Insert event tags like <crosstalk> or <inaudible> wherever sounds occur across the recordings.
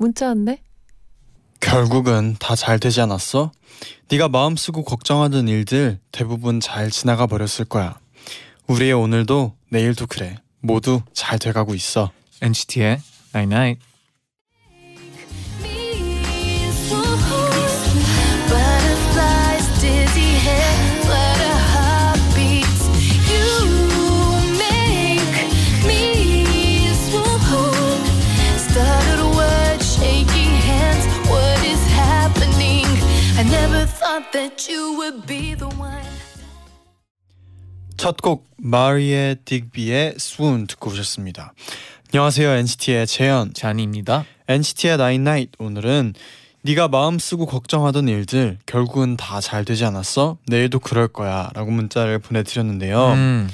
문자 왔네. 결국은 다 잘 되지 않았어? 네가 마음 쓰고 걱정하던 일들 대부분 잘 지나가 버렸을 거야. 우리의 오늘도 내일도 그래. 모두 잘 돼가고 있어. NCT의 Night Night. 첫곡 마리에 딕비의 Swoon 듣고 오셨습니다. 안녕하세요 NCT의 재현. 잔이입니다. NCT의 Nine Night 오늘은 네가 마음 쓰고 걱정하던 일들 결국은 다 잘 되지 않았어? 내일도 그럴 거야라고 문자를 보내드렸는데요. 음,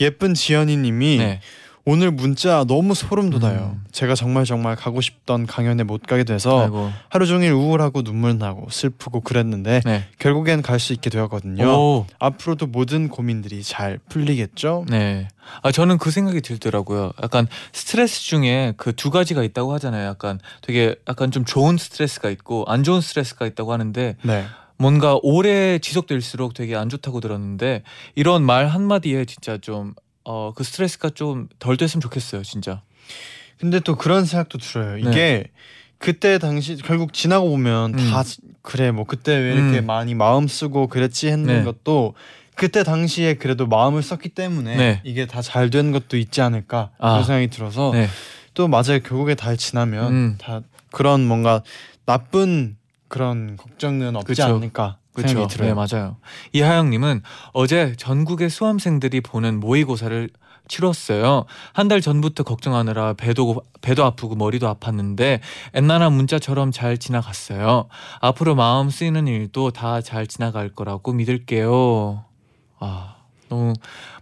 예쁜 지연이님이 네. 오늘 문자 너무 소름 돋아요. 음. 제가 정말 정말 가고 싶던 강연에 못 가게 돼서 아이고. 하루 종일 우울하고 눈물 나고 슬프고 그랬는데 네. 결국엔 갈 수 있게 되었거든요. 오. 앞으로도 모든 고민들이 잘 풀리겠죠? 네. 아 저는 그 생각이 들더라고요. 약간 스트레스 중에 그 두 가지가 있다고 하잖아요. 약간 되게 약간 좀 좋은 스트레스가 있고 안 좋은 스트레스가 있다고 하는데 네. 뭔가 오래 지속될수록 되게 안 좋다고 들었는데 이런 말 한마디에 진짜 좀 어 그 스트레스가 좀 덜 됐으면 좋겠어요, 진짜. 근데 또 그런 생각도 들어요. 네. 이게 그때 당시 결국 지나고 보면 음. 다 그래 뭐 그때 왜 이렇게 음. 많이 마음 쓰고 그랬지 했는 네. 것도 그때 당시에 그래도 마음을 썼기 때문에 네. 이게 다 잘 된 것도 있지 않을까 아. 그런 생각이 들어서 네. 또 맞아요 결국에 달 지나면 음. 다 그런 뭔가 나쁜 그런 걱정은 없지 그쵸. 않을까 그렇죠. 생각이 들어요. 네, 맞아요. 이하영님은 어제 전국의 수험생들이 보는 모의고사를 치렀어요. 한 달 전부터 걱정하느라 배도 고- 배도 아프고 머리도 아팠는데 엔나나 문자처럼 잘 지나갔어요. 앞으로 마음 쓰이는 일도 다 잘 지나갈 거라고 믿을게요. 아 너무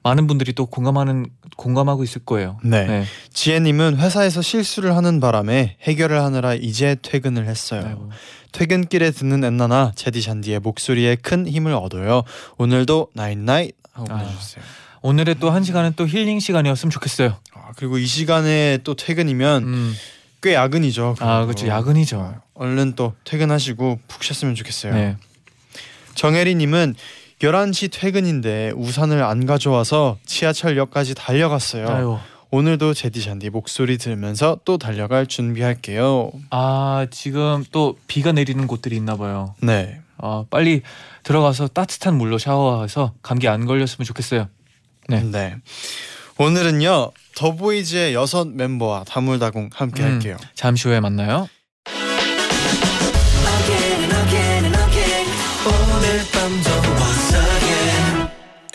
많은 분들이 또 공감하는 공감하고 있을 거예요. 네. 네. 지혜님은 회사에서 실수를 하는 바람에 해결을 하느라 이제 퇴근을 했어요. 아이고. 퇴근길에 듣는 엔나나 제디 잔디의 목소리에 큰 힘을 얻어요. 오늘도 night night 하고 아. 보내주세요. 오늘의 또 한 시간은 또 힐링 시간이었으면 좋겠어요. 아, 그리고 이 시간에 또 퇴근이면 음. 꽤 야근이죠. 아 그리고. 그렇죠 야근이죠. 아, 얼른 또 퇴근하시고 푹 쉬었으면 좋겠어요. 네. 정혜리님은 11시 퇴근인데 우산을 안 가져와서 지하철역까지 달려갔어요. 아유. 오늘도 제디 잔디 목소리 들으면서 또 달려갈 준비할게요. 아 지금 또 비가 내리는 곳들이 있나 봐요. 네. 아 빨리 들어가서 따뜻한 물로 샤워해서 감기 안 걸렸으면 좋겠어요. 네. 네. 오늘은요 더보이즈의 여섯 멤버와 다물다공 함께 음. 할게요. 잠시 후에 만나요.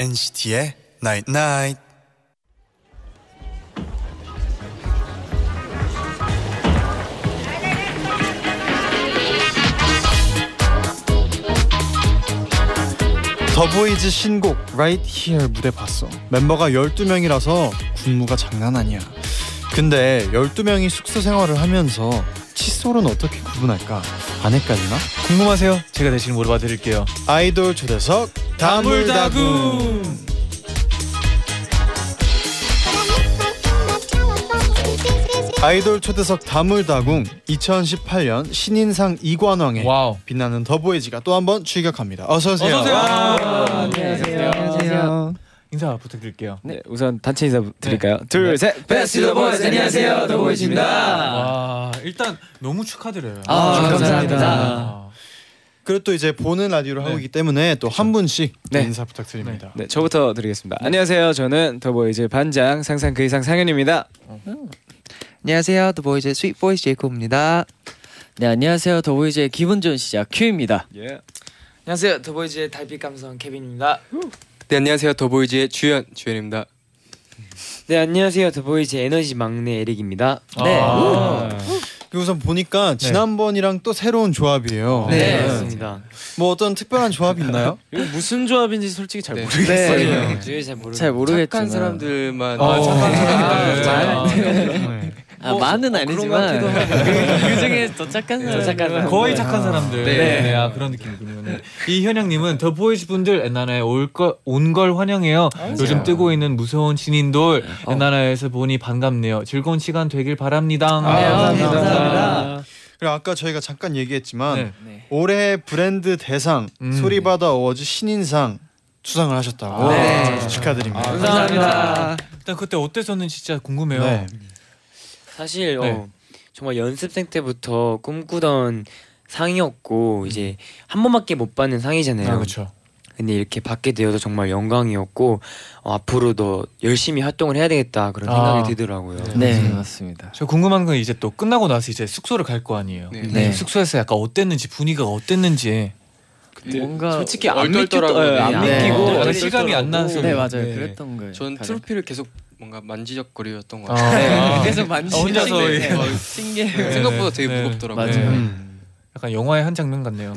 NCT의 Night Night. 더보이즈 신곡 Right Here 무대 봤어. 멤버가 12명이라서 군무가 장난 아니야. 근데 12명이 숙소 생활을 하면서 칫솔은 어떻게 구분할까? 안 헷갈리나? 궁금하세요? 제가 대신 물어봐 드릴게요. 아이돌 초대석 다물다궁 아이돌 초대석 다물다궁 2018년 신인상 이관왕에 와우. 빛나는 더보이즈가 또 한 번 출격합니다. 어서 오세요. 어서 오세요. 아, 안녕하세요. 안녕하세요. 인사 부탁드릴게요. 네, 우선 단체 인사 드릴까요? 둘, 셋. 베스트 더 보이즈 안녕하세요. 더 보이즈입니다. 와 일단 너무 축하드려요. 아, 감사합니다. 감사합니다. 그리고 또 이제 보는 라디오를 하고 네. 있기 때문에 또 한 분씩 네. 인사 부탁드립니다. 네, 저부터 드리겠습니다. 안녕하세요. 저는 더 보이즈 반장 상상 그 이상 상연입니다. 안녕하세요. 더 보이즈 sweet voice 제이콥입니다. 네, 안녕하세요. 더 보이즈의 기분 좋은 시작 큐입니다. 예. 안녕하세요. 더 보이즈의 달빛 감성 케빈입니다. 네 안녕하세요 더보이즈의 주연 주연입니다. 네, 안녕하세요. 더보이즈 에너지 막내 에릭입니다. 네. 아. 우선 보니까 지난번이랑 또 새로운 조합이에요. 네. 맞습니다. 뭐 어떤 특별한 조합이 있나요? <laughs> 무슨 조합인지 솔직히 잘 네. 모르겠어요. 네. 잘 모르. 잘 모르겠지만 착한 사람들만 아, 착한 사람들. 네. 아, 많은 아니지만 <laughs> 그 중에 더 착한 사람. 착한 사람. 거의 착한 사람들. 네. 네, 네, 아, 그런 느낌이군요. 네. 이현영님은 더 보이즈 분들 엔나나에 올걸온 걸 환영해요. 요즘 뜨고 있는 무서운 신인돌 엔나나에서 보니 반갑네요. 즐거운 시간 되길 바랍니다. 네, 감사합니다. 감사합니다. 그리고 아까 저희가 잠깐 얘기했지만 네. 네. 올해 브랜드 대상 음. 소리바다 어워즈 신인상 수상을 하셨다고 아, 네. 축하드립니다. 감사합니다. 일단 그때 어땠었는지 진짜 궁금해요. 네. 사실 네. 어, 정말 연습생 때부터 꿈꾸던 상이었고 이제 한 번밖에 못 받는 상이잖아요. 아, 그렇죠. 근데 이렇게 받게 되어서 정말 영광이었고 어, 앞으로도 열심히 활동을 해야 되겠다 그런 생각이 아. 들더라고요. 네, 맞습니다. 저 궁금한 건 이제 또 끝나고 나서 이제 숙소를 갈 거 아니에요. 네. 네. 숙소에서 약간 어땠는지 분위기가 어땠는지 뭔가 솔직히 안 믿기도 네. 안 네. 믿기고 얼떨떨하고. 실감이 안 나서 네, 맞아요. 네. 그랬던 거예요. 전. 트로피를 계속 뭔가 만지작거리였던 것 아, 같아요. 아. 계속 만지고 혼자서 네. 예. 신기해요. 생각보다 되게 네. 무겁더라고요. 맞아요. 음. 약간 영화의 한 장면 같네요.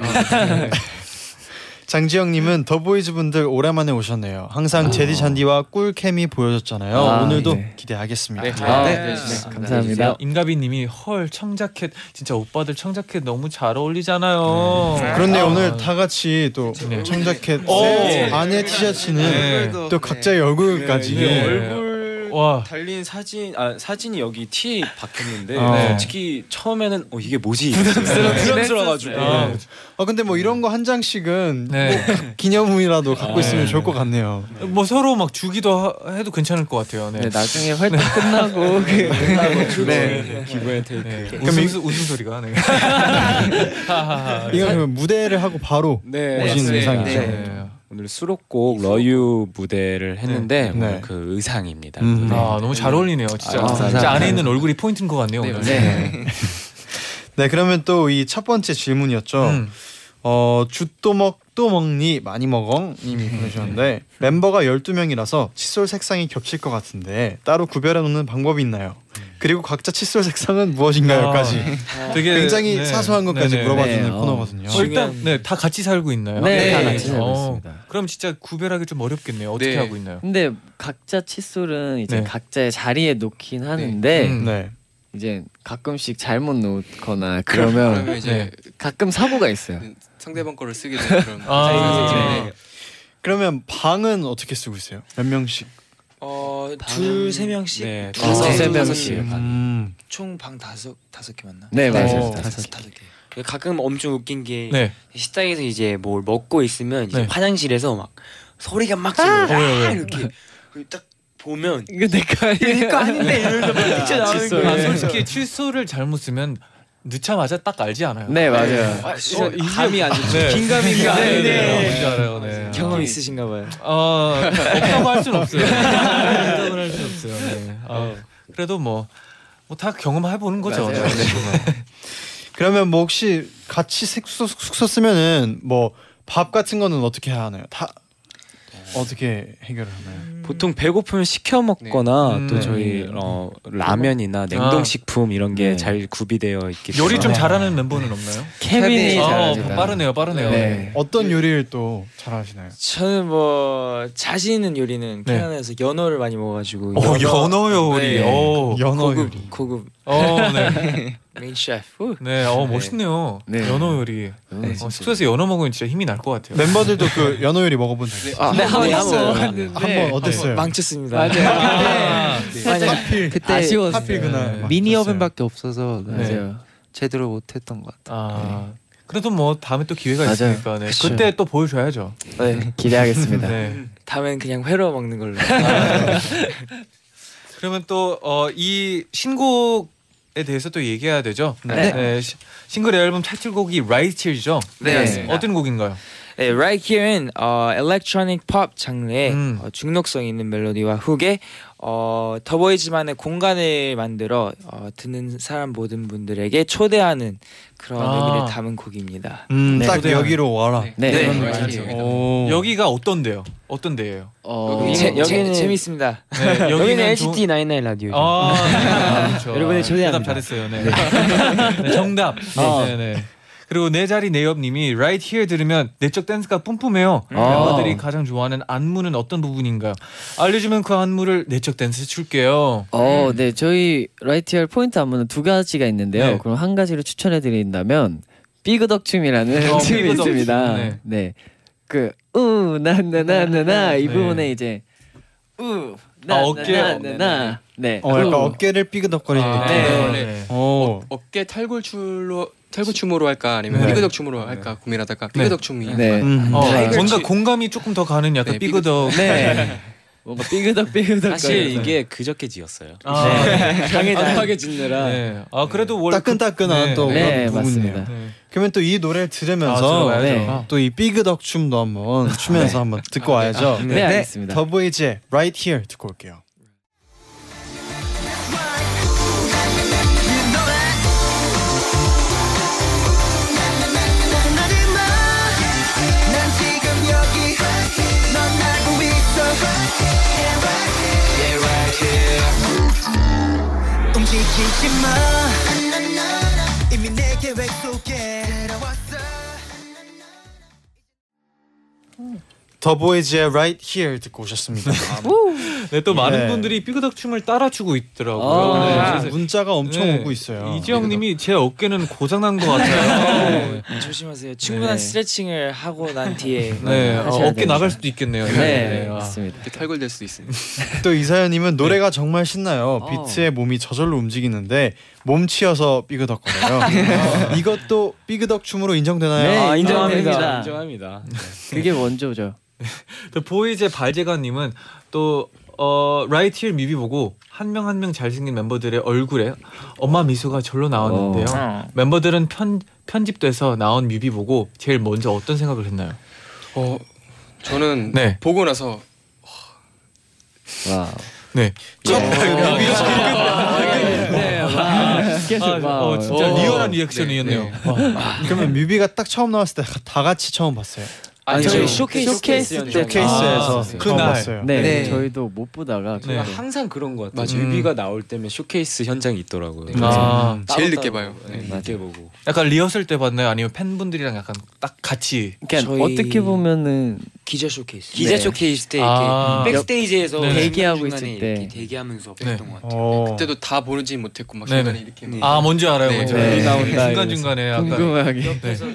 장지영님은 더보이즈 분들 오랜만에 오셨네요. 항상 제디 잔디와 꿀 케미 보여줬잖아요. 아, 오늘도 네. 기대하겠습니다. 네. 아, 네. 네. 네. 감사합니다. 임가비님이 헐 청자켓 진짜 오빠들 청자켓 너무 잘 어울리잖아요. 그런데 아. 오늘 다 같이 또 네. 청자켓 오. 안에 티셔츠는 네. 또 각자의 얼굴까지 네. 얼굴 와. 달린 사진 아 사진이 여기 티에 박혔는데 네. 솔직히 처음에는 어 이게 뭐지 <laughs> 부담스러워가지고 아, 아 근데 뭐 이런 거 한 장씩은 네. 뭐 기념품이라도 갖고 아, 있으면 네. 좋을 것 같네요. 뭐 서로 막 주기도 하- 해도 괜찮을 것 같아요. 네. 네, 나중에 활동 끝나고 그 <laughs> 네. 기부앤 테이크 네. 그럼 웃음, 이- 웃음 소리가 네. 이거 그러면 무대를 하고 바로 네, 오신 맞습니다. 의상이죠. 네. 오늘 수록곡 러유 무대를 했는데 네. 오늘 그 의상입니다. 음. 네. 아 너무 잘 어울리네요. 진짜. 아, 진짜 감사합니다. 안에 있는 얼굴이 포인트인 것 같네요. 오늘. 네. <laughs> 네 그러면 또 이 첫 번째 질문이었죠. 음. 어 jut도 먹도 먹니 많이 먹엉 님이 보내주셨는데 멤버가 12명이라서 칫솔 색상이 겹칠 것 같은데 따로 구별해 놓는 방법이 있나요? 그리고 각자 칫솔 색상은 무엇인가요?까지 되게 굉장히 네. 사소한 것까지 네네. 물어봐주는 네, 어. 코너거든요. 어, 일단 네 다 같이 살고 있나요? 네, 다 같이 살고 어, 있습니다. 그럼 진짜 구별하기 좀 어렵겠네요. 어떻게 네. 하고 있나요? 근데 각자 칫솔은 이제 네. 각자의 자리에 놓긴 하는데 음. 네. 이제 가끔씩 잘못 놓거나 그러면 그러면 이제 네. 가끔 사고가 있어요. 상대방 거를 쓰게 되는 그런 아. 네. 그러면 방은 어떻게 쓰고 있어요? 몇 명씩? 어, 둘, 세 명씩. 네, 둘, 어, 세 명. 명씩. 음. 총방 다섯 다섯 개 맞나? 네, 맞아요. 어. 다섯 다섯 개. 가끔 엄청 웃긴 게 네. 식당에서 이제 뭘 먹고 있으면 이제 네. 화장실에서 막 소리가 막 지르고 왜, 왜, 왜? 이렇게 딱 보면 이거 내거? 내거 아닌데 이러면서 막 뛰쳐나오는 칫솔. 아, 거예요. 솔직히 칫솔을 잘못 쓰면 넣자마자 딱 알지 않아요? 네, 맞아요. 아, 진짜 어, 이게- 감이 안 좋죠. 네. 긴가민가. 네, 네, 네. 뭔지 알아요. 네. 경험 있으신가 봐요. 어, 없다고 할 수는 없어요. 없다고 할 수는 없어요. 네. 어, 그래도 뭐, 뭐 다 경험해 보는 거죠. 맞아요. 네. <laughs> 그러면 뭐 혹시 같이 숙소, 숙소 쓰면은 뭐 밥 같은 거는 어떻게 하나요? 다 어떻게 해결을 하나요? 보통 배고프면 시켜 먹거나 네. 또 음. 저희 어 라면이나 냉동 식품 이런 게 네. 잘 구비되어 있기 요리 좀 때문에 잘하는 멤버는 없나요? 케빈이 어, 잘하죠. 빠르네요, 빠르네요. 네. 어떤 요리를 또 잘하시나요? 저는 뭐 자신 있는 요리는 네. 캐나다에서 연어를 많이 먹어가지고 어, 연어 요리. 네. 어, 연어 고급 요리. 고급 어, 네. <laughs> 메인 셰프. 네, 어 멋있네요. 네. 연어 요리. 연어 어. 숙소에서 연어 먹으면 진짜 힘이 날 것 같아요. 멤버들도 그 연어 요리 먹어본 적 있어요? 아, 네, 한 한번 한번 먹었는데. 한번 어땠어요? 망쳤습니다. 맞아요. 아, 아니, 하필 그때 아쉬웠어요. 하필 그날 네. 막 미니. 오븐밖에 없어서 네. 맞아요. 제대로 못했던 것 같아요. 아, 그래도 뭐 다음에 또 기회가 맞아요. 있으니까 네. 그때 또 보여줘야죠. 네. 기대하겠습니다. <laughs> 네. 다음엔 그냥 회로 먹는 걸로. <laughs> 그러면 또 어, 이 신곡에 대해서 또 얘기해야 되죠. 네. 시- 싱글 앨범 타이틀곡이 Right죠. 네. 어떤 곡인가요? 네, Right Here는 어, electronic pop 장르의 음. 어, 중독성 있는 멜로디와 훅에 어, 더보이즈만의 공간을 만들어 어, 듣는 사람 모든 분들에게 초대하는 그런 아. 의미를 담은 곡입니다. 음, 네. 딱. 여기로 와라. 네. 네. 네. 여기가 어떤데요? 어떤 데예요? 어, 여기 제, 여기는 재밌습니다. 네, <laughs> 여기는 여기는 NCT 99 라디오죠. 아, 네, 그렇죠. 여러분의 초대합니다. 대답 잘했어요. 네. 네, <laughs> 정답. 어. 네, 네. 그리고 내 자리 내 옆님이 Right Here 들으면 내적 댄스가 뿜뿜해요. 아. 멤버들이 가장 좋아하는 안무는 어떤 부분인가요? 알려주면 그 안무를 내적 댄스 출게요. 어, 네, 저희 Right Here 포인트 안무는 두 가지가 있는데요. 네. 그럼 한 가지를 추천해 드린다면 삐그덕 춤이라는 어, <laughs> 춤이 삐그덕 있습니다. 춤, 네. 네. 그 우나나나나나 이 네. 부분에 이제 우 아, 어깨. 나나나 나 네. 어, 약간 우. 어깨를 삐그덕거리는 아, 느낌. 네. 네. 오. 어깨 탈골춤으로 탈골춤으로 할까 아니면 네. 삐그덕 춤으로 할까 고민하다가 삐그덕 춤이 네. 음. 어, 타이거 뭔가 춤. 공감이 조금 더 가는 약간 네, 삐그덕. 네. <laughs> 뭔가 삐그덕 삐그덕 사실 이게 그저께 지었어요. 아, 당하게 짓느라. 네. 아 그래도 원래 따끈따끈한 그- 또 네, 그런 부분이네요. 맞습니다. 네. 그러면 또 이 노래를 아, 들으면서 들어봐야죠. 네. 또이 삐그덕 춤도 한번 추면서 한번 듣고 와야죠. 네, 알겠습니다. 더보이즈의 Right Here 듣고 올게요. 움직이지 마. 이미 내 계획 속에. 들어왔어 더보이즈의 Right Here 듣고 오셨습니다. <laughs> 네, 또 많은 네. 분들이 삐그덕 춤을 따라 추고 있더라고요. 아, 네, 아, 그래서 문자가 엄청 네. 오고 있어요. 이지영님이 제 어깨는 고장난 것 같아요. <laughs> 네, 조심하세요. 충분한 네. 스트레칭을 하고 난 뒤에 네, 어, 됩니다. 나갈 수도 있겠네요. 네, 아. 맞습니다. 탈골될 수도 있습니다. <laughs> 또 이사연님은 노래가 정말 신나요. 어. 비트에 몸이 저절로 움직이는데 몸치여서 삐그덕거려요. 이것도 삐그덕 춤으로 인정되나요? 네, 아, 인정합니다. 인정합니다. 인정합니다. 그게 먼저죠. <laughs> 또 보이즈의 발재가님은 또 어, Right Here 뮤비 보고 한 명 한 명 잘생긴 멤버들의 얼굴에 엄마 미소가 절로 나왔는데요. 어. 멤버들은 편 편집돼서 나온 뮤비 보고 제일 먼저 어떤 생각을 했나요? 어 저는 네. 보고 나서 wow. 네. 네, 와. 스케줄 아. 어, 진짜 오. 리얼한 리액션이었네요. 와. 그러면 뮤비가 딱 처음 나왔을 때 다 같이 처음 봤어요. 아니 저희 쇼케이스 쇼케이스 때. 쇼케이스에서 아, 처음 그날. 봤어요. 네, 네. 저희도 못 보다가 네. 항상 그런 것 같아요. 맞아요. 뮤비가 나올 때면 쇼케이스 현장이 있더라고요. 아, 제일 늦게 봐요. 네. 늦게 보고. 약간 리허설 때 봤나요? 아니면 팬분들이랑 약간 딱 같이 그러니까 저희- 어떻게 보면은 기자 쇼케이스. 기자 네. 쇼케이스 때 아. 이렇게 백스테이지에서 네. 대기하고 있을 때. 이렇게 대기하면서 네. 했던 것 같아요. 어. 그때도 다 모르지 못했고 막. 중간에 이렇게 막 아 뭔지 알아요, 네. 뭔지 네. <laughs> 알아요. 나온다 중간 중간에 약간 궁금하게. 옆에서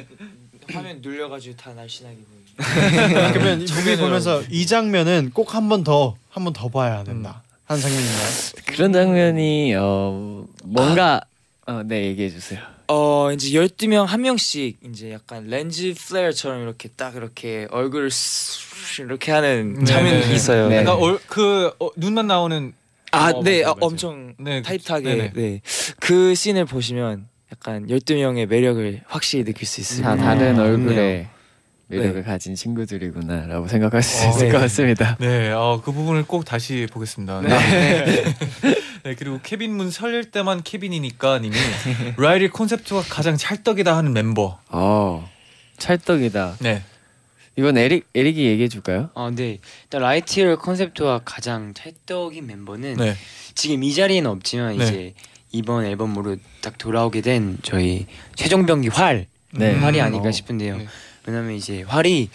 화면 눌려가지고 다 날씬하게. 그러면 뮤비 보면서 이 장면은 꼭 한 번 더 한 번 더 봐야 된다. 한 장면인가요? 그런 장면이 어 뭔가 어, 네 얘기해 주세요. 어 이제 12명 한 명씩 이제 약간 렌즈 플레어처럼 이렇게 딱 이렇게 얼굴을 쓱 이렇게 하는 네, 장면이 네, 네. 있어요. 네. 약간 얼, 그 어, 눈만 나오는 아, 어, 네, 맞아요, 아, 맞아요. 엄청 네, 타이트하게 네네. 네. 그 씬을 보시면 약간 12명의 매력을 확실히 느낄 수 있습니다. 다 다른 음, 얼굴에 네. 매력을 네. 가진 친구들이구나라고 생각할 수 어, 있을 네. 것 같습니다. 네, 어, 그 부분을 꼭 다시 보겠습니다. 네. 네, <laughs> 그리고 케빈 문 설릴 때만 케빈이니까 님이 라이리 콘셉트가 가장 찰떡이다 하는 멤버. 어 찰떡이다. 네. 이건 에릭 에릭이 얘기해 줄까요? 아, 네. 일단 Right Here 컨셉트와 가장 찰떡인 멤버는 네. 지금 이 자리에는 없지만 네. 이제 이번 앨범으로 딱 돌아오게 된 저희 최종병기 활 네. 활이 음, 아닐까 어. 싶은데요. 네. 왜냐면 이제 활이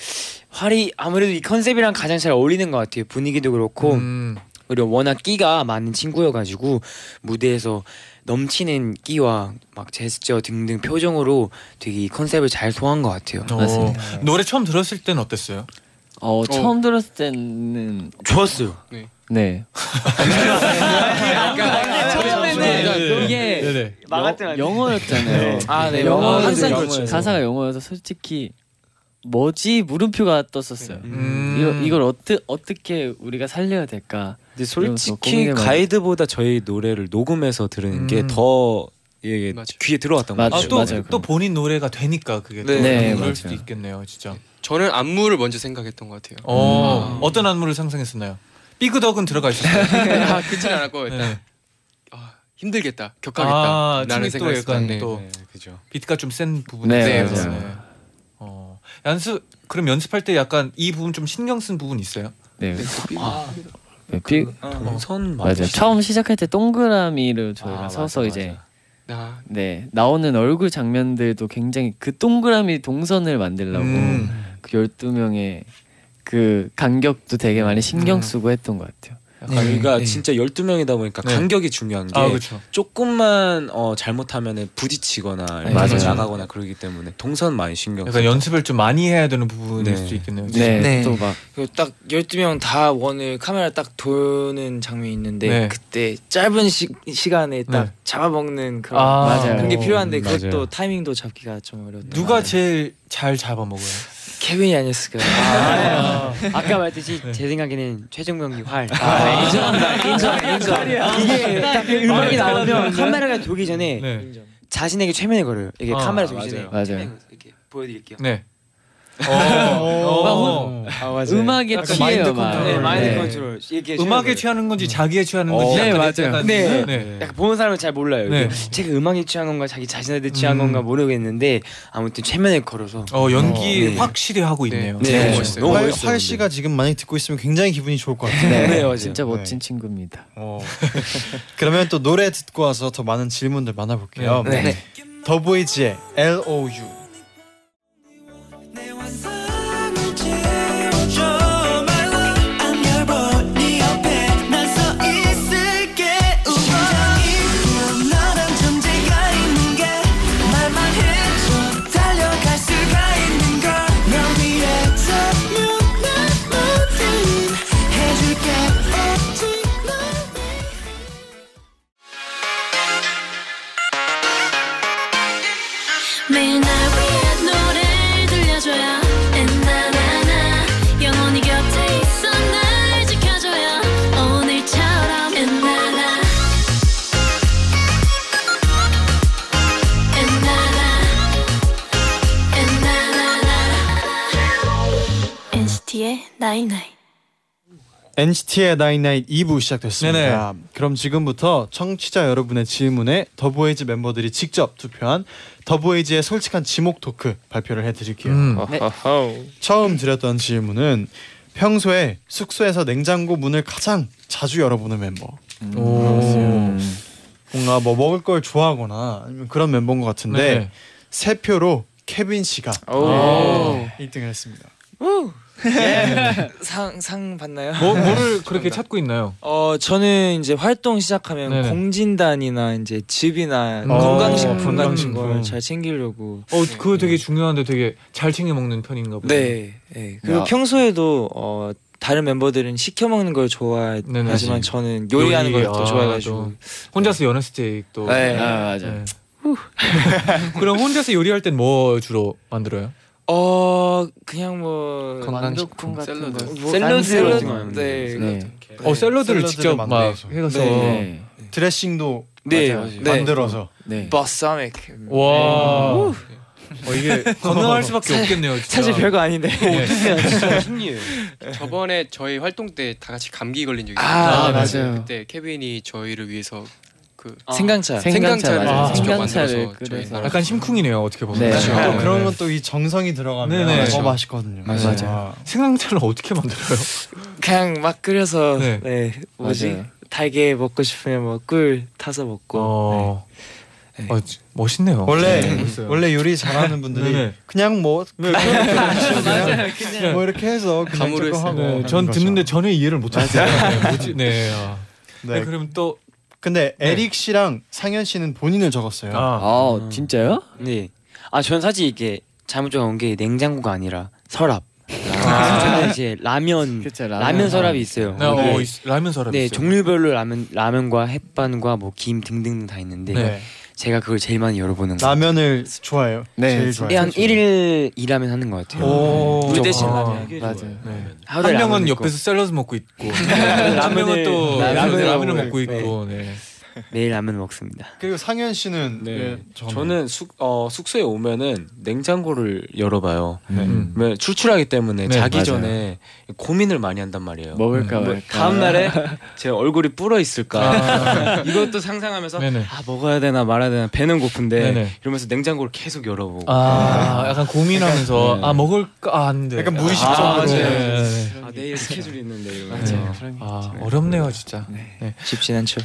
활이 아무래도 이 컨셉이랑 가장 잘 어울리는 것 같아요. 분위기도 그렇고 음, 그리고 워낙 끼가 많은 친구여가지고 무대에서 넘치는 끼와 막 제스처 등등 표정으로 되게 이 컨셉을 잘 소화한 것 같아요. 어, 맞습니다. 노래 처음 들었을 때는 어땠어요? 어 처음 들었을 때는 좋았어요. 네 <laughs> 처음에는 이게 네네. 영- 영어였잖아요. 아, 네. 영어 영어 항상. 가사가 영어여서 솔직히 뭐지 물음표가 떴었어요. 음. 이거, 이걸 어떻게 어떻게 우리가 살려야 될까? 근데 솔직히 가이드보다 저희 노래를 녹음해서 들은 음. 게더 예, 맞아. 귀에 들어왔던. 거죠. 아, 또, 맞아요, 또 본인 노래가 되니까 그게 또 네. 네, 그럴 맞아요. 수도 있겠네요, 진짜. 저는 안무를 먼저 생각했던 것 같아요. 어, 어떤 안무를 상상했었나요? 삐그덕은 들어가 있었어요. <laughs> 아, 그렇진 않았고 일단 네. 아, 힘들겠다, 격하겠다. 아, 라는 춤이 또 약간 했었는데 또 네, 그죠. 비트가 좀 센 부분이 네, 있어요. 연습 그럼 연습할 때 약간 이 부분 좀 신경 쓴 부분 있어요? 네. 아, 네, 비, 어, 선 맞아요. 처음 시작할 때 동그라미를 저희가 아, 서서 맞아, 이제 아, 네 나오는 얼굴 장면들도 굉장히 그 동그라미 동선을 만들려고 음. 그 12명의 그 간격도 되게 많이 신경 음. 쓰고 했던 것 같아요. 저희가 네. 진짜 12명이다 보니까 네. 간격이 중요한 게 아, 그렇죠. 조금만 어, 잘못하면 부딪히거나 네, 맞아요. 나가거나 그러기 때문에 동선 많이 신경 써요. 연습을 좀 많이 해야 되는 부분일 네. 수도 있겠네요. 네, 네. 또막 그리고 딱 12명 다 원을 카메라 딱 도는 장면이 있는데 네. 그때 짧은 시, 시간에 딱 네. 잡아먹는 그런 아, 맞아요. 그런 게 필요한데 음, 그것도 맞아요. 타이밍도 잡기가 좀 어려웠던 누가. 제일 잘 잡아먹어요? 케빈이 아니었을까요? 아, 아까 말했듯이 네. 제 생각에는 최종병기 활. 아, 인정합니다. 인정, 인정. 이게 딱 음악이 아, 나오면? 카메라가 돌기 전에 네. 자신에게 최면을 걸어요. 이게 아, 카메라 돌기. 전에 맞아요. 이렇게 보여드릴게요. 네. 어, 아 맞아요. 음악에 약간 취해요, 마인드 막. 컨트롤. 네, 마인드 네. 컨트롤 이렇게 음악에 취하는 건지 자기에 취하는 건지 어, 네, 약간 맞아요. 약간- 네. 네. 약간 보는 사람은 잘 몰라요. 네. 이게 제가 음악에 취한 건가 자기 자신한테 취한 음. 건가 모르겠는데 아무튼 최면을 걸어서 어 연기 어, 네. 확실히 하고 있네요. 네. 네. 너무 멋있어요. 너무 활, 멋있어요, 활. 씨가 지금 많이 듣고 있으면 굉장히 기분이 좋을 것 같아요. 네, 네, 맞아요. 진짜 멋진 네. 친구입니다. 어. <laughs> 그러면 또 노래 듣고 와서 더 많은 질문들 만나볼게요. 네. 네. 더보이즈의 L.O.U. NCT의 나인나잇 2부 시작됐습니다. 그럼 지금부터 청취자 여러분의 질문에 더보이즈 멤버들이 직접 투표한 더보이즈의 솔직한 지목 토크 발표를 해드릴게요. 음. 처음 드렸던 질문은 평소에 숙소에서 냉장고 문을 가장 자주 열어보는 멤버. 오. 뭔가 뭐 먹을 걸 좋아하거나 아니면 그런 멤버인 것 같은데 네. 세 표로 케빈 씨가 오. 1등을 했습니다. 상, 상 받나요? 뭐 뭐를 그렇게 찾고 있나요? 어 저는 이제 활동 시작하면 네네. 공진단이나 이제 즙이나 어, 건강식품 같은 건강식품. 걸 잘 챙기려고 어 그거 되게 중요한데 되게 잘 챙겨 먹는 편인가 보요 네, 네. 그리고 야. 평소에도 어 다른 멤버들은 시켜 먹는 걸 좋아하지만 네네. 저는 요리하는 걸더 아, 좋아해가지고 또 혼자서 연어 스테이크도. 네. 아, 맞아요. <laughs> 그럼 혼자서 요리할 땐 뭐 주로 만들어요? 어 그냥 뭐 건강식품 같은 샐러드. 거. 뭐, 샐러드 샐러드 같은 거 하면 네. 네. 어 샐러드를 직접 막 만들어서. 해서. 네. 드레싱도 네, 맞아요. 네. 만들어서 네. 버사믹 와. 어, 이게 건강할 수밖에 없겠네요. 진짜. 사실 별거 아닌데 네. 진짜 <laughs> 신기해요. 저번에 저희 활동 때 다 같이 감기 걸린 적이 아, 있어요. 맞아요. 그때 케빈이 저희를 위해서 그 생강차 생강차 생강차를 맞아요. 직접 생강차를 끓여서. 약간 심쿵이네요. 어떻게 보면. 네. 또 그렇죠. 네. 그런 건 또 이 정성이 들어가면 네네. 더 맛있거든요. 맞아요. 아. 생강차를 어떻게 만들어요? 그냥 막 끓여서 네. 네, 뭐지 맞아요. 달게 먹고 싶으면 뭐 꿀 타서 먹고 어. 네. 어, 지- 멋있네요. 원래 네. <laughs> 원래 요리 잘하는 분들이 네네. 그냥 뭐 네, 그냥 뭐 이렇게 해서 그냥 감으로. 하고 네, 전 거죠. 듣는데 전혀 이해를 못했어요. 네? 네. 아. 네. 네, 그럼 또 근데 네. 에릭 씨랑 상현 씨는 본인을 적었어요. 아, 아, 진짜요? 네. 아, 전 사실 이게 잘못 적은 게 냉장고가 아니라 서랍. 아. 저는 이제 라면 그쵸, 라면, 라면. 서랍이 있어요. 네, 어, 네. 있- 라면 서랍 네, 있어요. 종류별로 라면 라면과 햇반과 뭐 김 등등 다 있는데 네. 제가 그걸 제일 많이 열어보는 거. 라면을 좋아해요. 네. 제일 네, 좋아해요. 한 1일 일하면 하는 것 같아요. 오. 물 대신 아, 라면. 맞아요. 네. 하루에 한 명은 옆에서 샐러드 먹고 있고 <laughs> 한 명은 또 라면을 라면을, 라면을 먹고 있고. 있고 네. 매일 라면 먹습니다. 그리고 상현 씨는 네. 왜 저는 숙, 어, 숙소에 오면은 냉장고를 열어봐요. 음. 왜 출출하기 때문에 네, 자기 맞아요. 전에 고민을 많이 한단 말이에요. 먹을까 뭐, 말까. 다음 날에 제 얼굴이 불어 있을까 <laughs> 이것도 상상하면서 네네. 아 먹어야 되나 말아야 되나 배는 고픈데 네네. 이러면서 냉장고를 계속 열어보고 아, 약간 고민하면서 네. 아 먹을까 아, 안 돼. 약간 무의식 아, 적으로. 네, 네. 네, 네. 아 내일 스케줄 있는데 이러면서 네. 아 어렵네요 진짜. 네. 쉽진 않죠.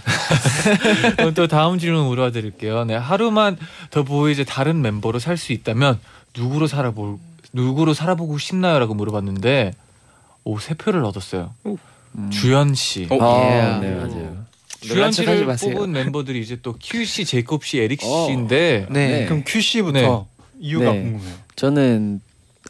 <laughs> 그럼 또 다음 질문 물어봐 드릴게요. 네, 하루만 더 보이즈 다른 멤버로 살 수 있다면 누구로 살아볼 누구로 살아보고 싶나요라고 물어봤는데 오 세 표를 얻었어요. 주연 씨. 어? 아, 예. 네 맞아요. 하지 씨를 마세요. 뽑은 멤버들이 이제 또 큐 씨, 제이콥 씨, 에릭 어. 씨인데 네. 그럼 큐 씨부터 이유가 네. 궁금해요. 저는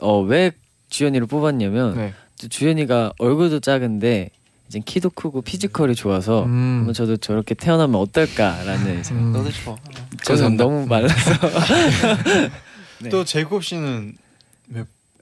어 왜 주현이를 뽑았냐면 네. 또 주현이가 얼굴도 작은데 이제 키도 크고 피지컬이 좋아서 음. 저도 저렇게 태어나면 어떨까라는 이제 음. 너도 좋아. 저는 너무 말라서 <laughs> 네. 또 제이콥 씨는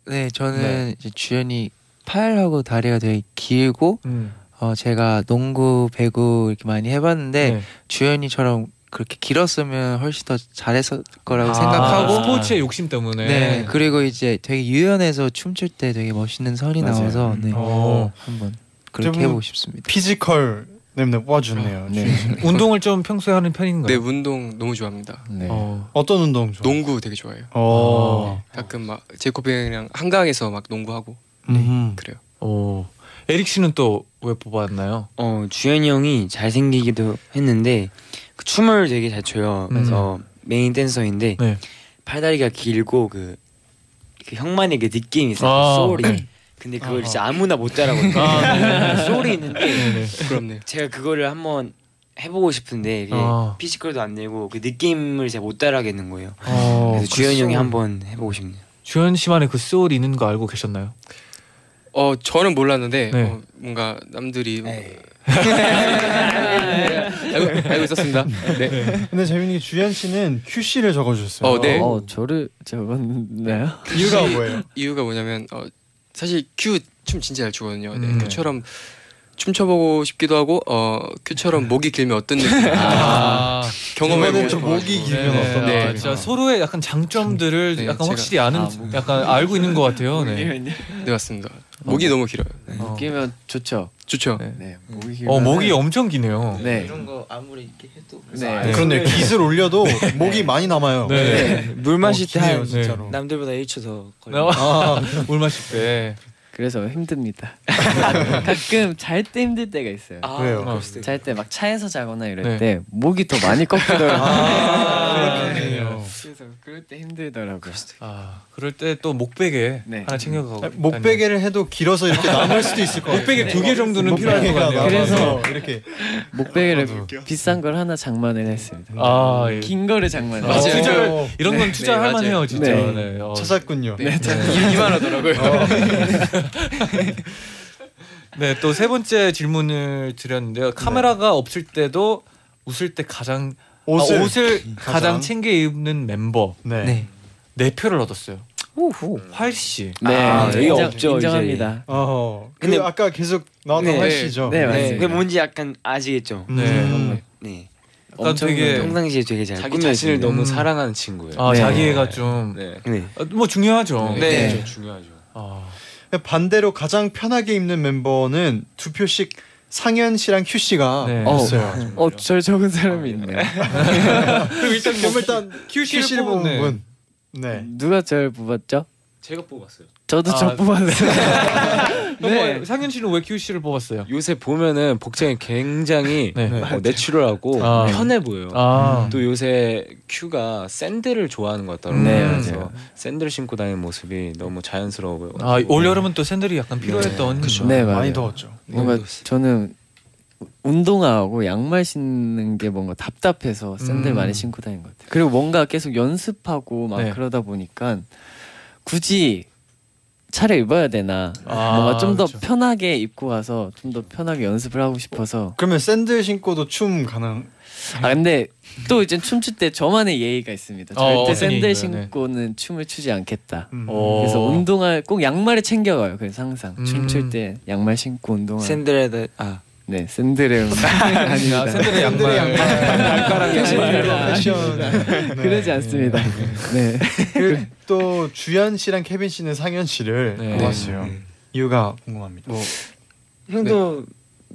네, 저는 이제 주연이 팔하고 다리가 되게 길고 음. 어 제가 농구, 배구 이렇게 많이 해봤는데 네. 주연이처럼 그렇게 길었으면 훨씬 더 잘했을 거라고 아, 생각하고 스포츠의 욕심 때문에. 네. 그리고 이제 되게 유연해서 춤출 때 되게 멋있는 선이 맞아요. 나와서 네. 어. 한번 그렇게 좀 해보고 싶습니다. 피지컬 때문에 뽑아주네요. 네. 주연 씨는. <laughs> 운동을 좀 평소에 하는 편인가요? 네 운동 너무 좋아합니다. 네. 어. 어떤 운동 좋아? 농구 되게 좋아해요. 어. 가끔 막 제이콥 형이랑 한강에서 막 농구하고 음. 그래요. 오. 에릭 씨는 또 왜 뽑았나요? 어 주연이 형이 잘생기기도 했는데 그 춤을 되게 잘 춰요. 그래서 메인 댄서인데 네. 팔다리가 길고 그, 그 형만의 그 느낌이 있어요. 아. 소리. 근데 그걸 진짜 아무나 못 따라하거든요. 아, 네. 소리 있는데 네네. 부끄럽네요. 제가 그거를 한번 해보고 싶은데 아. 피지컬도 안 되고 그 느낌을 제가 못 따라하겠는 거예요. 어, 그래서 그 주연이 형이 소울. 한번 해보고 싶네요. 주연 씨만의 그 소울 있는 거 알고 계셨나요? 어 저는 몰랐는데 네. 어, 뭔가 남들이 알고, 알고 있었습니다. 네. 근데 재밌는 게 주현 씨는 큐 씨를 적어주셨어요. 어, 네. 어 저를 적었나요? 이유가 뭐예요? 이유가 뭐냐면 어, 사실 큐 춤 진짜 잘 추거든요. 네, 음. 큐처럼 춤춰보고 싶기도 하고 어 큐처럼 목이 길면 어떤 느낌? 아. 경험해보고. 목이 길면 네, 어떤 네, 느낌일까? 진짜 서로의 약간 장점들을 네, 약간 확실히 아는 아, 약간 알고 있는 것 같아요. 네. 네 맞습니다. 목이 너무 길어요. 어. 끼면 좋죠. 좋죠. 네. 네. 목이 어 목이 엄청 기네요. 네. 거 아무리 이렇게 해도 네. 그런데 깃을 올려도 목이 많이 남아요. 네. 물 마실 때 기네요, 한 진짜로. 남들보다 1초 더 걸려. 아, 물 마실 때. 그래서 힘듭니다. <laughs> 가끔 잘 때 힘들 때가 있어요. 아, 왜요? 그럴 수도 잘때 막 차에서 자거나 이럴 네. 때 목이 더 많이 꺾이더라고요. 아. 그래서 그럴 때 힘들더라고요. 아 그럴 때 또 목베개 네. 하나 챙겨가고. 목베개를 해도 길어서 이렇게 남을 수도 있을 것 같아요. 목베개 두 개 정도는 필요할 것 같네요. 그래서 이렇게 목베개를 비싼 걸 하나 장만을 했습니다. 아, 예. 긴 거를 장만을 아, 했어요. 맞아요. 투자를 이런 건 투자할 네, 맞아요. 만해요 진짜. 네. 네. 어. 찾았군요. 네, 이만 하더라고요. <laughs> <laughs> 네, 또 세 번째 질문을 드렸는데요. 카메라가 없을 때도 웃을 때 가장 옷을, 아, 옷을 가장, 가장 챙겨 입는 멤버 네. 네. 네 표를 얻었어요. 활 씨. 네, 아, 여기 인정, 없죠. 인정합니다. 어. 근데- 근데 아까 계속 나왔던 네. 활 씨죠. 네, 네, 맞습니다. 그게 뭔지 약간 아시겠죠? 네. 음. 네. 약간 되게 평상시에 되게 잘 자기 자신을. 너무 음. 사랑하는 친구예요. 아 네. 자기애가 좀. 네. 네. 어, 뭐 중요하죠. 네. 네. 중요하죠. 아, 반대로 가장 편하게 입는 멤버는 두 표씩 상연 씨랑 큐 씨가 네. 있어요. 어, 절 적은 사람이 있네요. <laughs> 그럼 일단 그럼 일단 큐큐 씨를 씨를 뽑은 뽑은 네. 분. 네. 누가 절 뽑았죠? 제가 뽑았어요. 저도 아, 저 뽑았어요. <laughs> <laughs> 네. 상연 씨는 왜 큐 씨를 뽑았어요? 요새 보면은 복장이 굉장히 네. 어, 내추럴하고 아. 편해 보여요. 아, 또 요새 큐가 샌들을 좋아하는 것 같더라고요. 네, 그래서. 샌들 신고 다니는 모습이 너무 자연스러워 보여요. 아, 올 여름은 또 샌들이 약간 필요했던. 네, 맞아요. 많이 더웠죠. 뭔가 저는 운동화하고 양말 신는 게 뭔가 답답해서 샌들 음. 많이 신고 다니는 것 같아요. 그리고 뭔가 계속 연습하고 막 네. 그러다 보니까 굳이 차를 입어야 되나 아, 뭔가 좀더 그렇죠. 편하게 입고 가서 좀 더 편하게 연습을 하고 싶어서 그러면 샌들 신고도 춤 가능? 아 근데 또 이제 춤출 때 저만의 예의가 있습니다. 어, 절대 어떤 샌들? 네. 신고는 춤을 추지 않겠다. 음. 어. 그래서 운동화 꼭 양말을 챙겨가요. 그래서 항상 음. 춤출 때 양말 신고 운동화. 샌들에다 아 네 샌들의 음악 <laughs> 아닙니다. 샌들의 양말. 발가락 패션. 그러지 않습니다. 네. 그리고 <laughs> 또 주현 씨랑 케빈 씨는 상현 씨를 네. 뽑았어요. 이유가 궁금합니다. 뭐 형도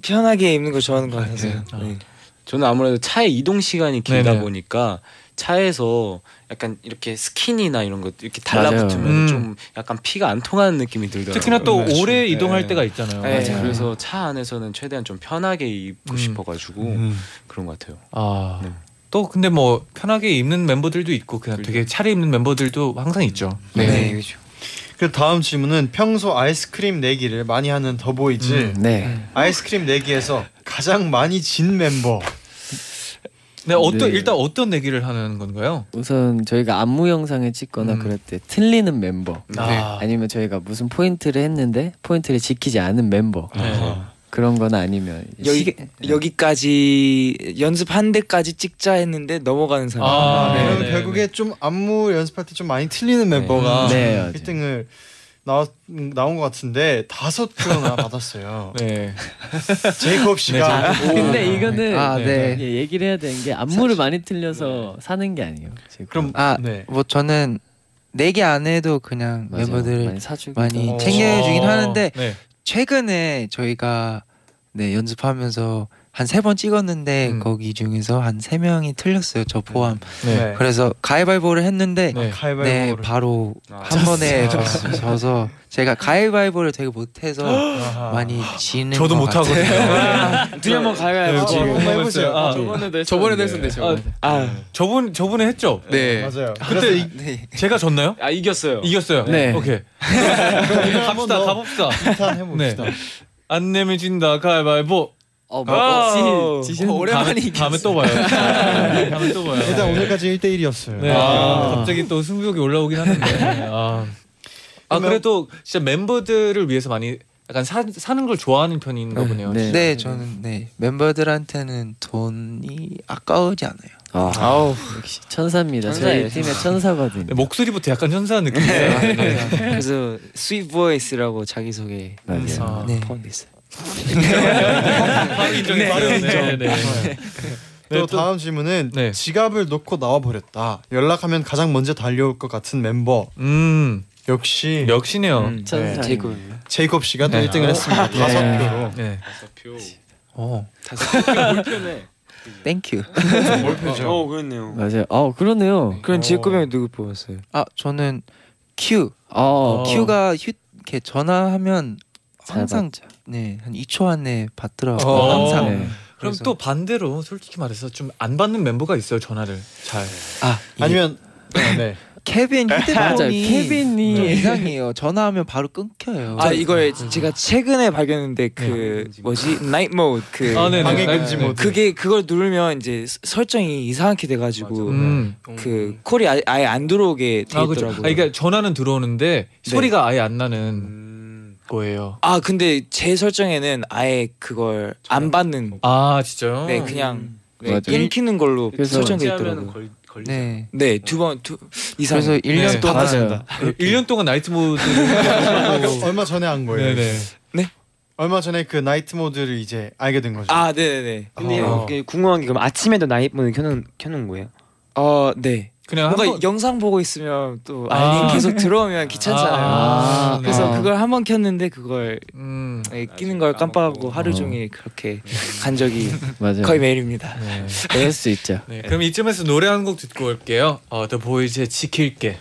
편하게 입는 거 좋아하는 거 같아서. 네. 저는 아무래도 차에 이동 시간이 길다 네네. 보니까 차에서 약간 이렇게 스킨이나 이런 것 이렇게 맞아요. 달라붙으면 음. 좀 약간 피가 안 통하는 느낌이 들더라고요. 특히나 또 네, 오래 그렇죠. 이동할 네. 때가 있잖아요. 네. 맞아요. 그래서 차 안에서는 최대한 좀 편하게 입고 음. 싶어가지고 음. 그런 것 같아요. 아. 네. 또 근데 뭐 편하게 입는 멤버들도 있고 그냥 되게 차려입는 멤버들도 항상 있죠. 네, 그렇죠. 그 다음 질문은 평소 아이스크림 내기를 많이 하는 더보이즈 음. 네. 아이스크림 내기에서 가장 많이 진 멤버 네, 어떤 네. 일단 어떤 내기를 하는 건가요? 우선 저희가 안무 영상을 찍거나 음. 그럴 때 틀리는 멤버 아. 아니면 저희가 무슨 포인트를 했는데 포인트를 지키지 않은 멤버 네. 그런 거나 아니면 여기 시계- 여기까지 연습한 데까지 찍자 했는데 넘어가는 사람. 아, 네, 네, 결국에 좀 안무 연습할 때 좀 많이 틀리는 멤버가 네, 맞아요. 1등을 나 나온 것 같은데 다섯 표나 받았어요. <laughs> 네. 제이콥 씨가 근데 이거는 아, 네. 예, 얘기를 해야 되는 게 안무를 많이 틀려서 사는 게 아니에요. 지금. 그럼 아, 네. 뭐 저는 내기 안 해도 그냥 맞아요. 멤버들 많이 사주고 많이 어. 챙겨주긴 하는데 네. 최근에 저희가 네 연습하면서 한 세 번 찍었는데 음. 거기 중에서 한 세 명이 틀렸어요 저 포함 네. 그래서 가위바위보를 했는데 네. 네, 가위바위보를 바로 아, 한 번에 <laughs> 졌- 져서 제가 가위바위보를 되게 못해서. 많이 지는 저도 것못 같아요. 하거든요. 두한번 가요. 네, 지금 한번 해보세요. 아, 저번에도 저번에도 했었는데 저. 아, 아, 저번 저번에 했죠. 네. 맞아요. 그때 이- 네. 제가 졌나요? 아 이겼어요. 이겼어요. 네. 오케이. <laughs> 갑시다. 가봅시다. 해봅시다. 안 내면 진다. 가위바위보. 어, 아, 뭐, 지, 지신 다음에, 다음에 또 봐요. <laughs> 다음에 또 봐요. 일단 오늘까지 1대 1이었어요. 네. 아, 갑자기 또 승부욕이 올라오긴 하는데. 아, 아 그래도 진짜 멤버들을 위해서 많이 약간 사, 사는 걸 좋아하는 편인가 보네요. 네. 네 저는 네 멤버들한테는 돈이 아까우지 않아요. 아, 아우. 역시 천사입니다. 천사예요, 저희 팀의 천사거든요. 네, 목소리부터 약간 현사 느낌이에요. 네. 그래서 sweet voice라고 자기 소개. 아, 네. 포함됐어요. 바로 인정해. 바로 인정. 네. 네. 또 네, 또- 다음 질문은 네. 지갑을 놓고 나와 버렸다. 연락하면 가장 먼저 달려올 것 같은 멤버 음 역시 역시네요. 음, 천사. 제이콥. 제이콥 씨가 또 네. 1등을 했습니다. 다섯 네. 표로. 네. 다섯 표. 어. 몰표네. thank you. 어 그렇네요. 맞아요. 어 그러네요. 그럼 제이콥 형이 누구 뽑았어요? 아 저는 Q. 어, Q가 휴 이렇게 전화하면 잘 항상. 네 한 2초 안에 받더라고요. 어. 항상. 네. 그럼 그래서- 또 반대로 솔직히 말해서 좀 안 받는 멤버가 있어요 전화를 잘. 아 이게 아니면 네. 케빈 맞아요. 휴대폰이 케빈이 좀 이상해요. 전화하면 바로 끊겨요. 아 이걸 제가 최근에 발견했는데 그 뭐지 night mode 그 아. 방해 금지 네. 모드. 그게 그걸 누르면 이제 스- 설정이 이상하게 돼가지고 음. 그 콜이 아예, 아예 안 들어오게 돼아 그렇죠. 있더라고요. 아, 그러니까 전화는 들어오는데 소리가 아예 안 나는 음. 거예요. 아 근데 제 설정에는 아예 그걸 안 받는 아 진짜요? 네 그냥 네, 맞아요. 끊기는 걸로 설정돼 있더라고요. 걸 걸리. 네. 네두 번 두 이상. 그래서 1년 네. 동안 맞아요. 1년 동안 night mode를 아, <laughs> 얼마 전에 한 거예요. 네네. 얼마 전에 그 night mode를 이제 알게 된 거죠. 아 네네네. 근데 어. 궁금한 게 그럼 아침에도 night mode 켜놓은 켜놓은 거예요? 어 네. 그냥 뭔가 한번 영상 보고 있으면 또 알림 아. 계속 들어오면 귀찮잖아요. 아, 그래서 아. 그걸 한 번 켰는데 그걸 음. 네, 끼는 걸 깜빡하고 하루 어. 종일 그렇게 간 적이. <laughs> 거의 매일입니다. 네. 그럴 수 있죠. 네. 그럼 이쯤에서 노래 한 곡 듣고 올게요. 어, The Boys의 지킬게.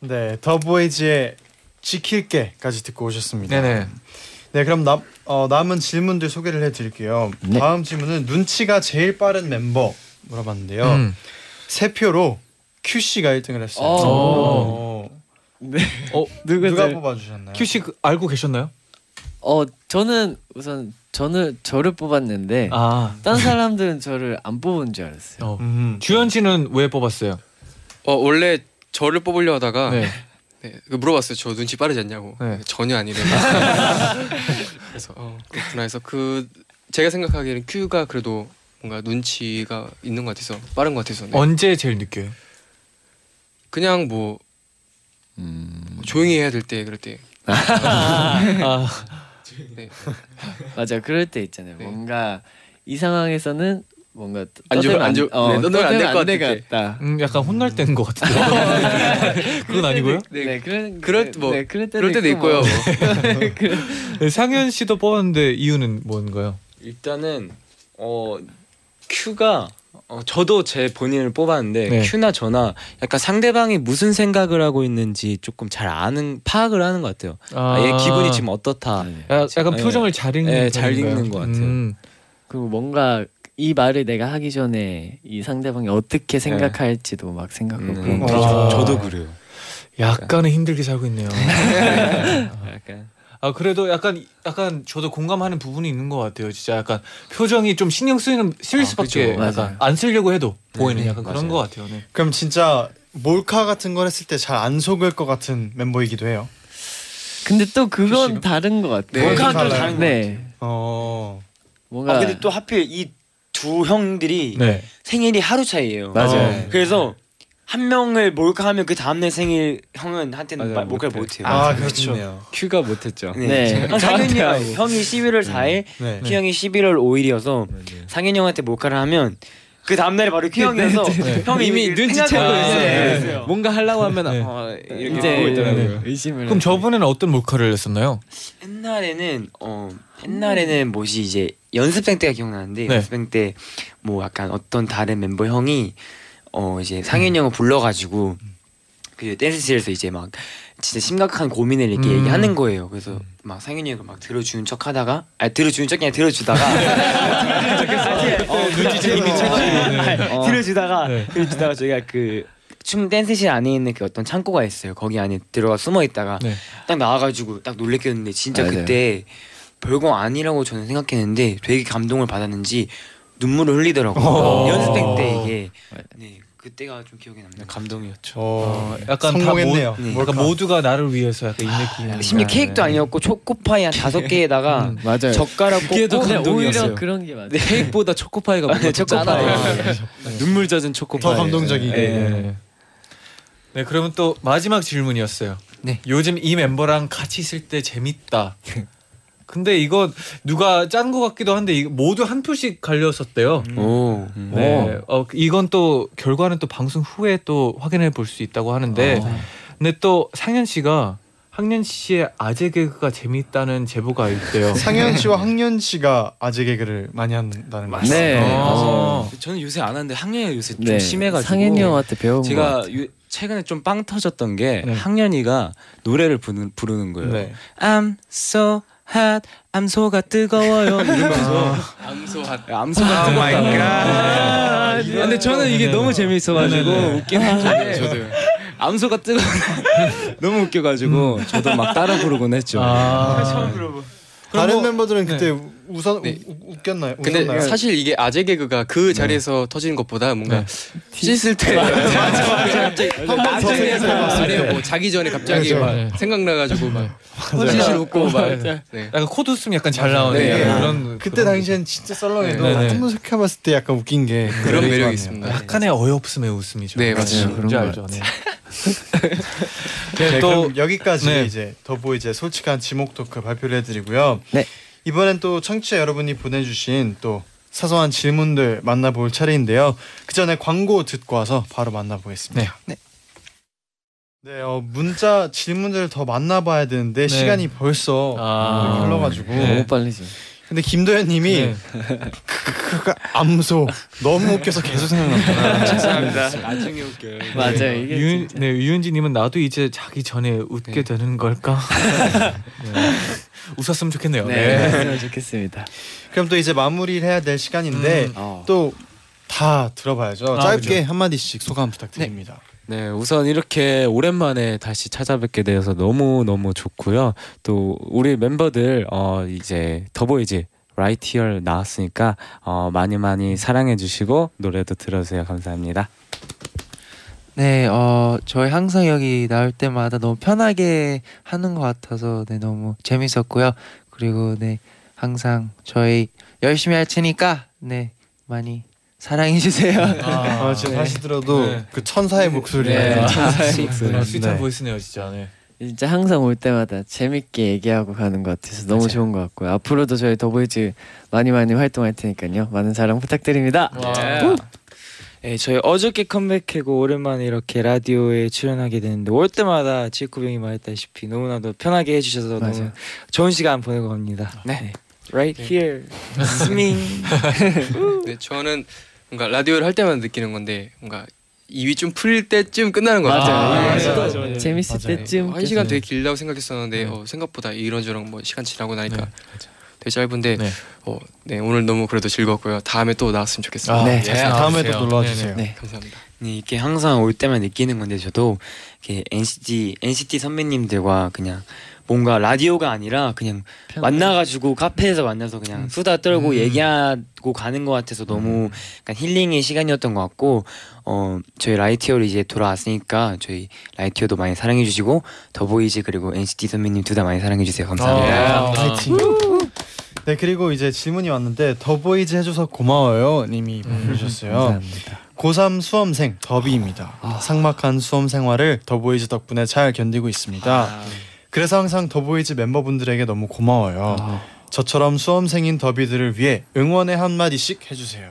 네, 더보이즈의 지킬게까지 듣고 오셨습니다. 네네. 네, 그럼 남, 어, 남은 질문들 소개를 해드릴게요. 네. 다음 질문은 눈치가 제일 빠른 멤버 물어봤는데요. 음. 세 표로 Q 씨가 1등을 했어요. 어. 어. 어, 누가 누구들? 뽑아주셨나요? 큐씨 그- 알고 계셨나요? 어 저는 우선 저는 저를 뽑았는데 아. 딴 사람들은 저를 안 뽑은 줄 알았어요. 어. 음. 주현 씨는 왜 뽑았어요? 어 원래 저를 뽑으려 하다가 네. 네, 그 물어봤어요. 저 눈치 빠르지 않냐고. 네. 전혀 아니래요. <laughs> 그래서 어, 그렇구나 해서 그 제가 생각하기에는 큐가 그래도 뭔가 눈치가 있는 것 같아서 빠른 것 같아서 네. 언제 제일 느껴요? 그냥 뭐 음. 조용히 해야 될 때 그럴 때 <laughs> 아, 네. 맞아 그럴 때 있잖아요. 뭔가 이 상황에서는 뭔가 안 좋- 안 좋- 네, 너는 안될것. 같다. 음, 약간 혼날 때인 것 같은데. <laughs> <laughs> 그건 아니고요? 네, 네, 그런 그럴 뭐 네, 그럴 때도, 그럴 때도 있고 있고요. 뭐. <laughs> 네, 상현 씨도 뽑았는데 이유는 뭔가요? 일단은 어 큐가 어, 저도 제 본인을 뽑았는데 네. 큐나 저나 약간 상대방이 무슨 생각을 하고 있는지 조금 잘 아는 파악을 하는 것 같아요. 아, 얘 기분이 지금 어떻다. 야, 약간 네. 표정을 잘 읽는 네, 잘? 읽는 것 같아요. 음. 그리고 뭔가 이 말을 내가 하기 전에 이 상대방이 어떻게 생각할지도 막 생각하고 음, 거. 저, 아. 저도 그래요. 약간은 힘들게 살고 있네요. <laughs> 약간 아 그래도 약간 약간 저도 공감하는 부분이 있는 것 같아요. 진짜 약간 표정이 좀 신경 쓰이는 쓸 아, 수밖에 그죠. 약간 안 쓰려고 해도 보이는 약간 그런 맞아요. 것 같아요. 네. 그럼 진짜 몰카 같은 걸 했을 때 잘 안 속을 것 같은 멤버이기도 해요. 근데 또 그건 다른 것 같아요. 네, 몰카는 또. 다른 거 네. 같아요. 어. 뭔가 아 근데 또 하필 이 두 형들이 네. 생일이 하루 차이예요. 맞아요. 그래서 한 명을 몰카하면 그 다음날 생일 형은 한테는 맞아요, 말- 몰카를 못해. 못해요. 아, 그렇죠. 큐가 못했죠. 네. 네. 아, 상현이 형, 형이 11월 4일, 네. 큐 형이 11월 5일이어서 상현이 형한테 몰카를 하면 그 다음날에 바로 큐 형이어서 네. 형이 이미 눈치채고 있어요. 뭔가 하려고 하면 네. 어, 이렇게 보고 있더라고요. 네, 의심을. 그럼 저번에는 어떤 몰카를 했었나요? 옛날에는 어 옛날에는 뭐지 이제 연습생 때가 기억나는데 네. 연습생 때 뭐 약간 어떤 다른 멤버 형이 어 이제 상현이 형을 불러가지고 그 댄스실에서 이제 막 진짜 심각한 고민을 이렇게 음. 얘기하는 거예요. 그래서 막 상현이 형이 막 들어주는 척 하다가 아 들어주는 척이 아니라 들어주다가 <laughs> 이미 네. 어. 들어주다가 네. 들어주다가 저희가 그 춤 댄스실 안에 있는 그 어떤 창고가 있어요. 거기 안에 들어가 숨어 있다가 네. 딱 나와가지고 딱 놀래켰는데 진짜 맞아요. 그때 별거 아니라고 저는 생각했는데 되게 감동을 받았는지 눈물을 흘리더라고요. 어. 연습생 때 이게 네 그때가 좀 기억에 남네요. 감동이었죠. 어, 약간 성공했네요. 다 모, 네. 약간 모두가 나를 위해서 약간 이 느낌. 심지어 케이크도 아니었고 초코파이 한 다섯 개에다가 음, 맞아요. 젓가락 그게 더 감동이었어요. 오히려 그런 게 맞아요. 근데 케이크보다 초코파이가 뭔가 더 초코파이. 짠하다. 눈물 젖은 초코파이. 더 감동적이게. 네. 네, 그러면 또 마지막 질문이었어요. 네. 요즘 이 멤버랑 같이 있을 때 재밌다. <laughs> 근데 이거 누가 짠 것 같기도 한데 이거 모두 한 표씩 갈렸었대요. 오. 네, 어, 이건 또 결과는 또 방송 후에 또 확인해 볼 수 있다고 하는데, 근데 또 상현 씨가 학년 씨의 아재 개그가 재밌다는 제보가 있대요. <laughs> 상현 씨와 학년 씨가 아재 개그를 많이 한다는 거. 네. 어. 저는 요새 안 하는데 학년이 요새 좀 네. 심해가지고 상현이 형한테 배운 거. 제가 유- 최근에 좀 빵 터졌던 게 네. 학년이가 노래를 부르는, 부르는 거예요. 네. I'm so hot, 암소가 뜨거워요 이러면서 암소핫. 암소가 뜨거워요. 아, 근데 저는 이게 너무 재밌어가지고 웃기는 게 저도요. 암소가 뜨거 <laughs> 너무 웃겨가지고 저도 막 따라 부르곤 했죠. 아, 다른 뭐- 멤버들은 네. 그때 웃어 네. 우- 웃겼나요? 근데 웃었나요? 사실 이게 아재 개그가 그 자리에서 터지는 것보다 뭔가 네. 씻을 때 <laughs> 갑자기 한번더 생각해봤을 아니요 때. 뭐 자기 전에 갑자기. 막 네. 생각나가지고 막 실실 웃고 막 네. 약간 코드 웃음 약간 잘 나오는 네. 약간 그런 그때 당시엔 진짜 썰렁해도 네, 네. 한번 생각해봤을 때 약간 웃긴 게 그런 매력이. 있습니다. 약간의 어이없음의 웃음이죠. 네, 맞아요. 그런 거 알죠. 네. 네, 네, 또 그럼 여기까지 네. 이제 더보이즈의 솔직한 지목 토크 발표를 해드리고요. 네. 이번엔 또 청취자 여러분이 보내주신 또 사소한 질문들 만나볼 차례인데요. 그 전에 광고 듣고 와서 바로 만나보겠습니다. 네. 네, 어, 문자 질문들 더 만나봐야 되는데 네. 시간이 벌써 아. 흘러가지고. 네. 너무 빨리지. 근데 김도현님이 네. 그 암소 너무 웃겨서 계속 생각납니다. 죄송합니다. 나중에 웃겨요. 맞아요. 이게 유윤 진짜. 네 유윤지님은 나도 이제 자기 전에 웃게 되는 걸까? 네. 웃었으면 좋겠네요. 네, 네. 좋겠습니다. 그럼 또 이제 마무리를 해야 될 시간인데 음. 어. 또다 들어봐야죠. 아, 짧게 한 마디씩 소감 부탁드립니다. 네, 우선 이렇게 오랜만에 다시 찾아뵙게 되어서 너무 너무 좋고요. 또 우리 멤버들 어 이제 더보이즈 히어 나왔으니까 어 많이 많이 사랑해 주시고 노래도 들어주세요. 감사합니다. 네, 어, 저희 항상 여기 나올 때마다 너무 편하게 하는 것 같아서 네, 너무 재밌었고요. 그리고 네, 항상 저희 열심히 할 테니까 네, 많이 사랑해 주세요. 아, <laughs> 지금 다시 들어도 네. 그 천사의 목소리. 네. 천사의 목소리. 네. sweet한 voice네요, 진짜. 네. 진짜 항상 올 때마다 재밌게 얘기하고 가는 것 같아서 너무 좋은 것 같고요. 앞으로도 저희 더보이즈 많이 많이 활동할 테니까요. 많은 사랑 부탁드립니다. 네, 저희 어저께 컴백하고 오랜만에 이렇게 라디오에 출연하게 되는데 올 때마다 지코 형이 말했다시피 너무나도 편하게 해주셔서 너무 맞아요. 좋은 시간 보내고 갑니다. 네, right here, 스밍. <laughs> 네, 저는 뭔가 라디오를 할 때마다 느끼는 건데 뭔가 입이 좀 풀릴 때쯤 끝나는 것 같아요. 맞아요. 네. 맞아요. 맞아, 맞아. 재밌을 맞아요. 때쯤 한 시간 끝. 되게 길다고 생각했었는데 네. 어, 생각보다 이런저런 뭐 시간 지나고 나니까 네. 되게 짧은데 네. 어, 네 오늘 너무 그래도 즐거웠고요. 다음에 또 나왔으면 좋겠습니다. 아, 네. 예, 다음에도 나와주세요. 놀러 와 네네. 주세요. 네. 감사합니다. 네, 이렇게 항상 올 때만 느끼는 건데 저도 이렇게 NCT NCT 선배님들과 그냥 뭔가 라디오가 아니라 그냥 만나가지고 카페에서 만나서 그냥 수다 떨고 음. 얘기하고 가는 것 같아서 너무 약간 힐링의 시간이었던 것 같고 어 저희 Right Here로 이제 돌아왔으니까 저희 라이티어도 많이 사랑해 주시고 더보이즈 그리고 NCT 선배님 둘 다 많이 사랑해 주세요 감사합니다. 아, 파이팅. 네 그리고 이제 질문이 왔는데 더보이즈 해줘서 고마워요 님이 보내주셨어요. 감사합니다. 고3 수험생 더비입니다. 삭막한 수험 생활을 더보이즈 덕분에 잘 견디고 있습니다. 그래서 항상 더보이즈 멤버분들에게 너무 고마워요. 저처럼 수험생인 더비들을 위해 응원의 한 마디씩 해주세요.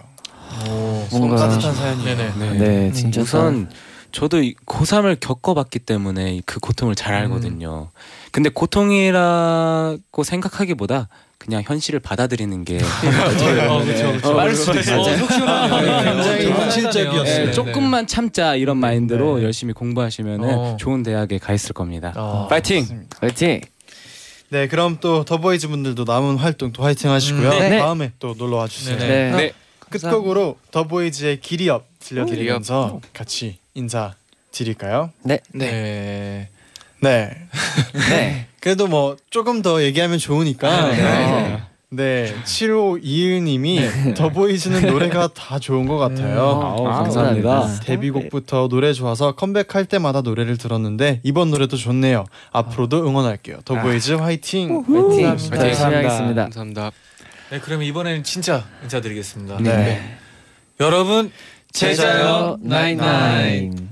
오, 뭔가- 따뜻한 사연이에요. 네네. 네. 네, 진짜 우선 저도 이 고3을 겪어봤기 때문에 그 고통을 잘 알거든요. 근데 고통이라고 생각하기보다 그냥 현실을 받아들이는 게 <laughs> 어, 그쵸, 그쵸. 빠를 수도 있어요. 어, 속 시원하네요. 굉장히 네, 현실적이었어요. 네, 네, 조금만 참자 이런 마인드로 네. 열심히 공부하시면은 어. 좋은 대학에 가 있을 겁니다. 어. 파이팅! 맞습니다. 화이팅! 네, 그럼 또 더보이즈 분들도 남은 활동 또 화이팅 하시고요. 음, 네. 다음에 또 놀러 와 주세요. 네네. 네. 네. 끝곡으로 더보이즈의 Giddy Up 들려드리면서 같이 인사 드릴까요? 네. 네. 네. <laughs> 네. 그래도 뭐 조금 더 얘기하면 좋으니까. 네. 네. 7521님이 더보이즈는 노래가 다 좋은 것 같아요. 아우, 아, 감사합니다. 감사합니다. 데뷔곡부터 노래 좋아서 컴백할 때마다 노래를 들었는데 이번 노래도 좋네요. 앞으로도 응원할게요. 더보이즈 화이팅. 화이팅! 화이팅. 열심히 하겠습니다. 감사합니다. 네, 그럼 이번에는 진짜 인사드리겠습니다. 네. 여러분 제자요 나인나인